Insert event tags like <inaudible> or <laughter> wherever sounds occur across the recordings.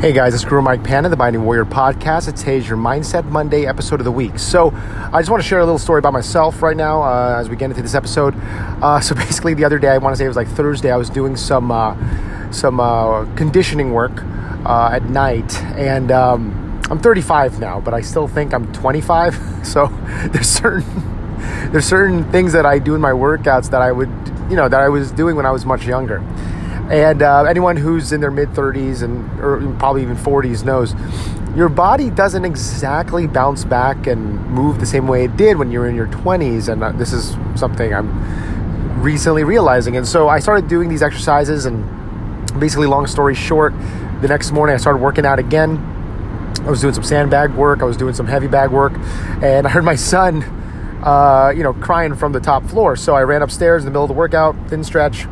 Hey guys, it's Guru Mike Panda, the Binding Warrior podcast. It's today's your Mindset Monday episode of the week. So, I just want to share a little story about myself right now uh, as we get into this episode. Uh, <laughs> so, basically, the other day, I want to say it was like Thursday, I was doing some uh, some uh, conditioning work uh, at night, and um, I'm 35 now, but I still think I'm 25. <laughs> So, <laughs> there's certain there's certain things that I do in my workouts that I would, you know, that I was doing when I was much younger. And uh, anyone who's in their mid 30s and or probably even 40s knows your body doesn't exactly bounce back and move the same way it did when you're in your 20s. And uh, this is something I'm recently realizing. And so I started doing these exercises, and basically, long story short, the next morning I started working out again. I was doing some sandbag work, I was doing some heavy bag work, and I heard my son, uh, you know, crying from the top floor. So I ran upstairs in the middle of the workout, didn't stretch,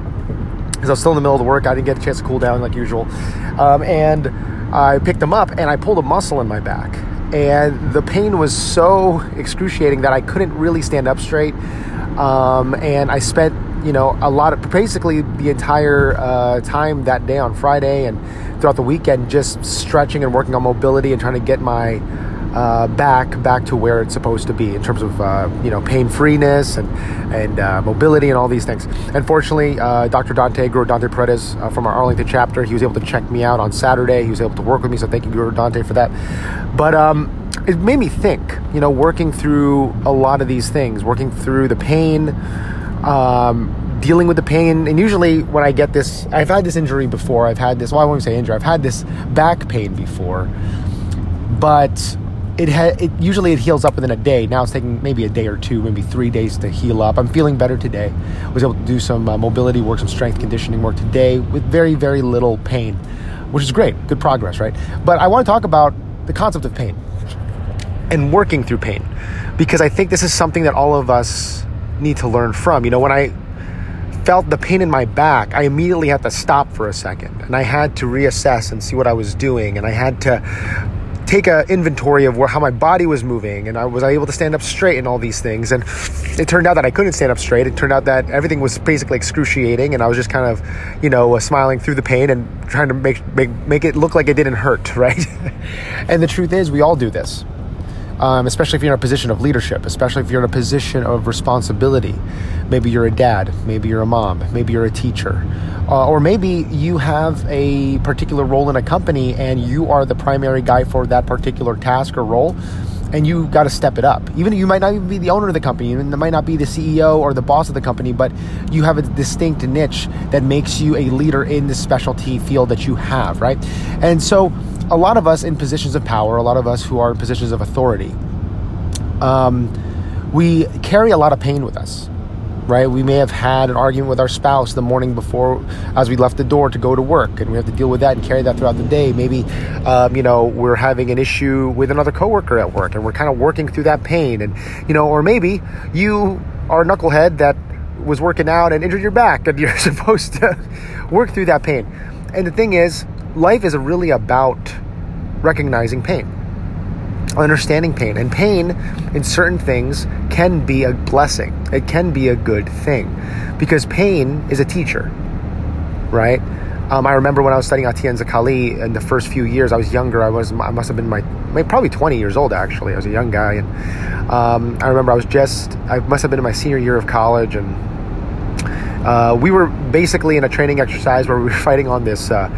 because I was still in the middle of the work. I didn't get a chance to cool down like usual. Um, and I picked them up and I pulled a muscle in my back. And the pain was so excruciating that I couldn't really stand up straight. Um, and I spent, you know, a lot of basically the entire uh, time that day on Friday and throughout the weekend just stretching and working on mobility and trying to get my uh, back back to where it's supposed to be in terms of uh, you know pain freeness and and uh, mobility and all these things. Unfortunately, uh, Dr. Dante Guru Dante Paredes uh, from our Arlington chapter, he was able to check me out on Saturday. He was able to work with me, so thank you, Guru Dante, for that. But um, it made me think. You know, working through a lot of these things, working through the pain. Um, dealing with the pain and usually when i get this i've had this injury before i've had this well i won't say injury i've had this back pain before but it, ha- it usually it heals up within a day. Now it's taking maybe a day or two, maybe three days to heal up. I'm feeling better today. I was able to do some uh, mobility work, some strength conditioning work today with very very little pain, which is great. Good progress, right? But I want to talk about the concept of pain and working through pain because I think this is something that all of us need to learn from. You know, when I felt the pain in my back, I immediately had to stop for a second and I had to reassess and see what I was doing and I had to take an inventory of where how my body was moving and I was I able to stand up straight and all these things? And it turned out that I couldn't stand up straight. It turned out that everything was basically excruciating and I was just kind of you know uh, smiling through the pain and trying to make make make it look like it didn't hurt <laughs> right? And the truth is we all do this um, especially if you're in a position of leadership, especially if you're in a position of responsibility. Maybe you're a dad, maybe you're a mom, maybe you're a teacher, uh, or maybe you have a particular role in a company and you are the primary guy for that particular task or role. And you got to step it up. Even you might not even be the owner of the company, and it might not be the CEO or the boss of the company, but you have a distinct niche that makes you a leader in the specialty field that you have, right? And so, a lot of us in positions of power, a lot of us who are in positions of authority, um, we carry a lot of pain with us, right? We may have had an argument with our spouse the morning before as we left the door to go to work, and we have to deal with that and carry that throughout the day. Maybe, um, you know, we're having an issue with another coworker at work, and we're kind of working through that pain, and you know, or maybe you are a knucklehead that was working out and injured your back, and <laughs> you're supposed to work through that pain. And the thing is, life is really about recognizing pain, understanding pain. And pain in certain things can be a blessing, it can be a good thing because pain is a teacher, right? Um, I remember when I was studying Atienza Kali in the first few years, I was younger. I was, I must have been my, probably 20 years old actually. I was a young guy. And um, I remember I was just, I must have been in my senior year of college. And uh, we were basically in a training exercise where we were <laughs> fighting on this, uh,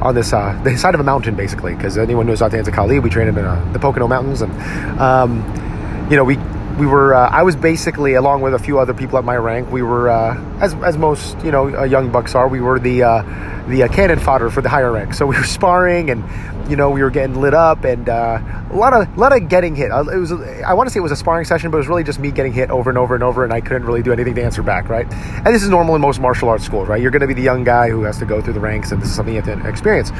on this uh, the side of a mountain basically because anyone knows Atienza Kali we trained in uh, the Pocono Mountains and um, you know we we were uh, I was basically along with a few other people at my rank we were uh, as, as most you know uh, young bucks are we were the uh, the cannon fodder for the higher rank so we were <laughs> sparring and you know we were getting lit up and a lot of a lot of getting hit. It was I want to say it was a sparring session but it was really just me getting hit over and over and over and I couldn't really do anything to answer back right? And this is normal in most martial arts schools right? You're going to be the young guy who has to go through the ranks and this is something you have to experience.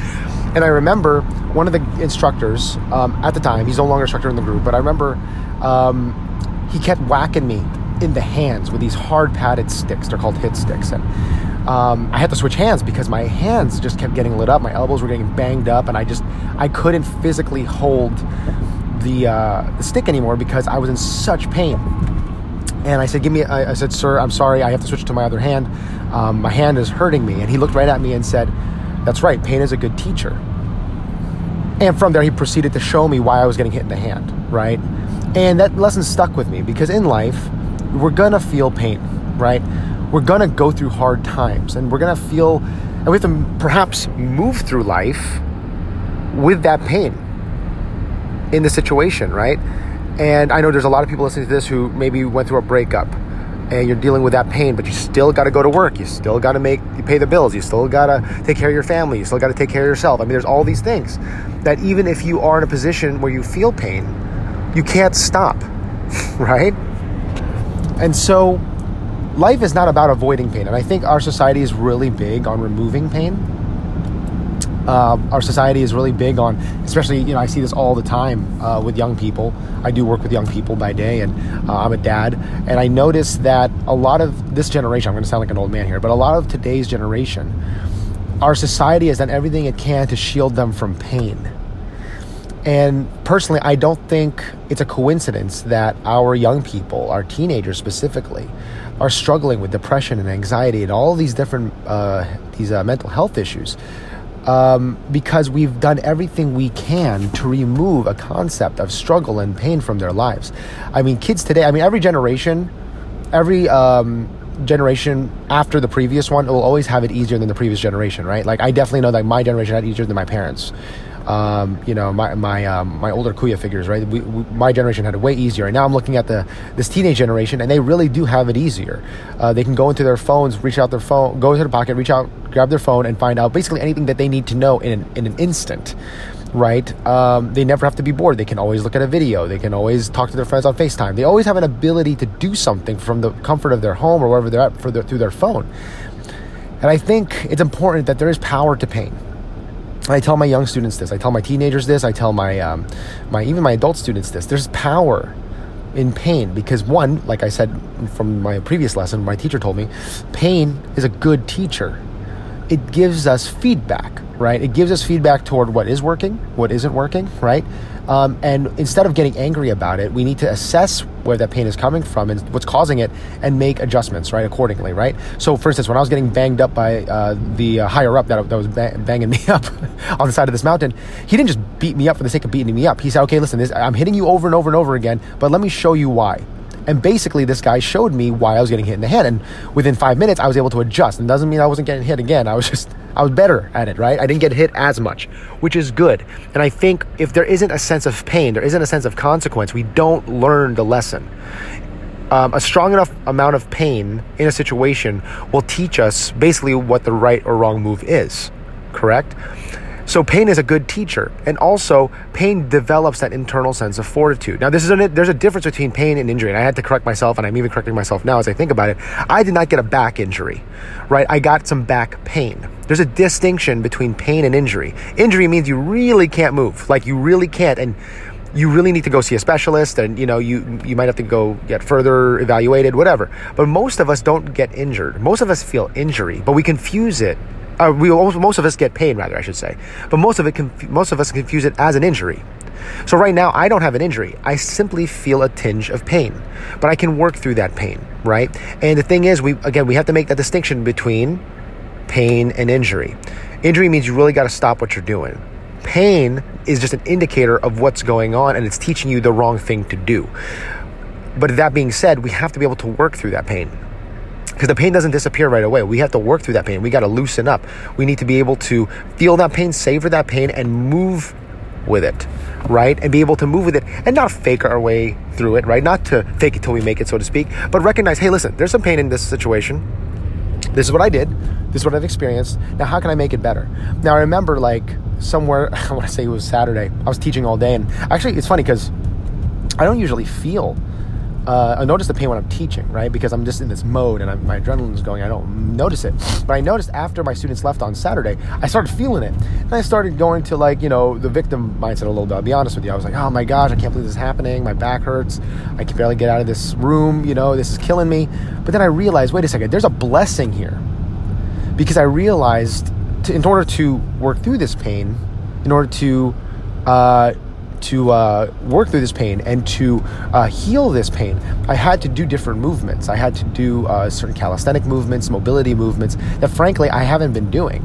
And I remember one of the instructors um, at the time he's no longer instructor in the group but I remember um, he kept whacking me in the hands with these hard padded sticks. They're called hit sticks. And um, I had to switch hands because my hands just kept getting lit up. My elbows were getting banged up, and I just I couldn't physically hold the, uh, the stick anymore because I was in such pain. And I said, "Give me." I, I said, "Sir, I'm sorry. I have to switch to my other hand. Um, my hand is hurting me." And he looked right at me and said, "That's right. Pain is a good teacher." And from there, he proceeded to show me why I was getting hit in the hand, right? And that lesson stuck with me because in life, we're gonna feel pain, right? We're gonna go through hard times and we're gonna feel, and we have to perhaps move through life with that pain in the situation, right? And I know there's a lot of people listening to this who maybe went through a breakup and you're dealing with that pain, but you still got to go to work. You still got to make, you pay the bills. You still got to take care of your family. You still got to take care of yourself. I mean, there's all these things that even if you are in a position where you feel pain, you can't stop, <laughs> right? And so life is not about avoiding pain. And I think our society is really big on removing pain. Uh, our society is really big on, especially, you know, I see this all the time uh, with young people. I do work with young people by day, and uh, I'm a dad. And I notice that a lot of this generation, I'm going to sound like an old man here, but a lot of today's generation, our society has done everything it can to shield them from pain. And personally, I don't think it's a coincidence that our young people, our teenagers specifically, are struggling with depression and anxiety and all these different uh, these uh, mental health issues um, because we've done everything we can to remove a concept of struggle and pain from their lives. I mean, kids today, I mean, every generation, every um, generation after the previous one will always have it easier than the previous generation, right? Like, I definitely know that my generation had easier than my parents. Um, you know, my my um, my older Kuya figures, right? We, we, my generation had it way easier, and now I'm looking at the this teenage generation, and they really do have it easier. Uh, they can go into their phones, reach out their phone, go into their pocket, reach out, grab their phone, and find out basically anything that they need to know in an, in an instant. Right? Um, they never have to be bored. They can always look at a video. They can always talk to their friends on FaceTime. They always have an ability to do something from the comfort of their home or wherever they're at their, through their phone. And I think it's important that there is power to pain I tell my young students this. I tell my teenagers this. I tell my, um, my even my adult students this. There's power in pain because one, like I said from my previous lesson, my teacher told me, pain is a good teacher. It gives us feedback, right? It gives us feedback toward what is working, what isn't working, right? Um, and instead of getting angry about it, we need to assess where that pain is coming from and what's causing it and make adjustments, right, accordingly, right? So, for instance, when I was getting banged up by uh, the uh, higher up that, that was banging <laughs> me up on the side of this mountain, he didn't just beat me up for the sake of beating me up. He said, okay, listen, this, I'm hitting you over and over and over again, but let me show you why. And basically, this guy showed me why I was getting hit in the head. And within five minutes, I was able to adjust. And doesn't mean I wasn't getting hit again. I was just, I was better at it, right? I didn't get hit as much, which is good. And I think if there isn't a sense of pain, there isn't a sense of consequence, we don't learn the lesson. Um, a strong enough amount of pain in a situation will teach us basically what the right or wrong move is, correct? So pain is a good teacher, and also pain develops that internal sense of fortitude. Now, this is there's a difference between pain and injury, and I had to correct myself, and I'm even correcting myself now as I think about it. I did not get a back injury, right? I got some back pain. There's a distinction between pain and injury. Injury means you really can't move, like you really can't, and you really need to go see a specialist and you know you you might have to go get further evaluated whatever but most of us don't get injured most of us feel injury but we confuse it uh, we most of us get pain rather I should say, but most of it most of us confuse it as an injury. So right now I don't have an injury. I simply feel a tinge of pain, but I can work through that pain, right? And the thing is, we again we have to make that distinction between pain and injury. Injury means you really got to stop what you're doing. Pain is just an indicator of what's going on, and it's teaching you the wrong thing to do. But that being said, we have to be able to work through that pain because the pain doesn't disappear right away. We have to work through that pain. We got to loosen up. We need to be able to feel that pain, savor that pain, and move with it, right? And be able to move with it and not fake our way through it, right? Not to fake it till we make it, so to speak, but recognize, hey, listen, there's some pain in this situation. This is what I did. This is what I've experienced. Now, how can I make it better? Now, I remember like somewhere, <laughs> I want to say it was Saturday, I was teaching all day. And actually, it's funny because I don't usually feel uh, I notice the pain when I'm teaching, right? Because I'm just in this mode and I'm, my adrenaline's going. I don't notice it, but I noticed after my students left on Saturday, I started feeling it, and I started going to like you know the victim mindset a little bit. I'll be honest with you. I was like, oh my gosh, I can't believe this is happening. My back hurts. I can barely get out of this room. You know, this is killing me. But then I realized, wait a second, there's a blessing here, because I realized to, in order to work through this pain, in order to uh, to uh, work through this pain and to uh, heal this pain, I had to do different movements. I had to do uh, certain calisthenic movements, mobility movements that, frankly, I haven't been doing.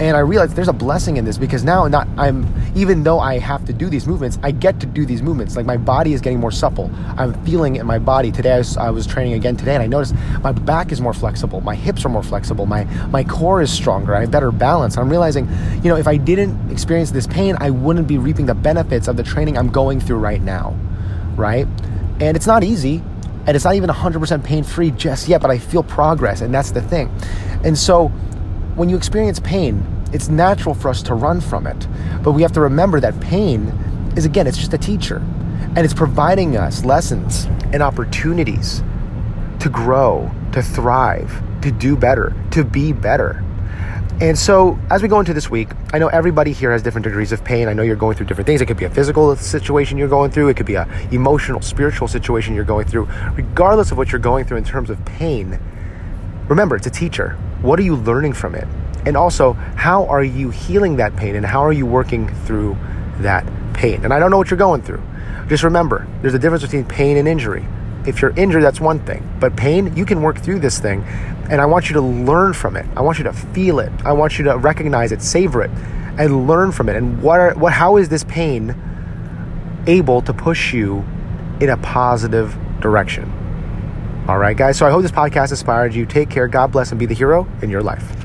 And I realized there's a blessing in this because now not I'm even though I have to do these movements, I get to do these movements. Like my body is getting more supple. I'm feeling in my body. Today I was, I was training again today and I noticed my back is more flexible, my hips are more flexible, my my core is stronger, I have better balance. I'm realizing, you know, if I didn't experience this pain, I wouldn't be reaping the benefits of the training I'm going through right now. Right? And it's not easy and it's not even 100% pain free just yet, but I feel progress, and that's the thing. And so, when you experience pain, it's natural for us to run from it. But we have to remember that pain is, again, it's just a teacher, and it's providing us lessons and opportunities to grow, to thrive, to do better, to be better. And so, as we go into this week, I know everybody here has different degrees of pain. I know you're going through different things. It could be a physical situation you're going through, it could be a emotional, spiritual situation you're going through. Regardless of what you're going through in terms of pain, remember, it's a teacher. What are you learning from it? And also, how are you healing that pain and how are you working through that pain? And I don't know what you're going through. Just remember, there's a difference between pain and injury. If you're injured, that's one thing. But pain, you can work through this thing. And I want you to learn from it. I want you to feel it. I want you to recognize it, savor it, and learn from it. And what, are, what how is this pain able to push you in a positive direction? All right, guys. So I hope this podcast inspired you. Take care. God bless and be the hero in your life.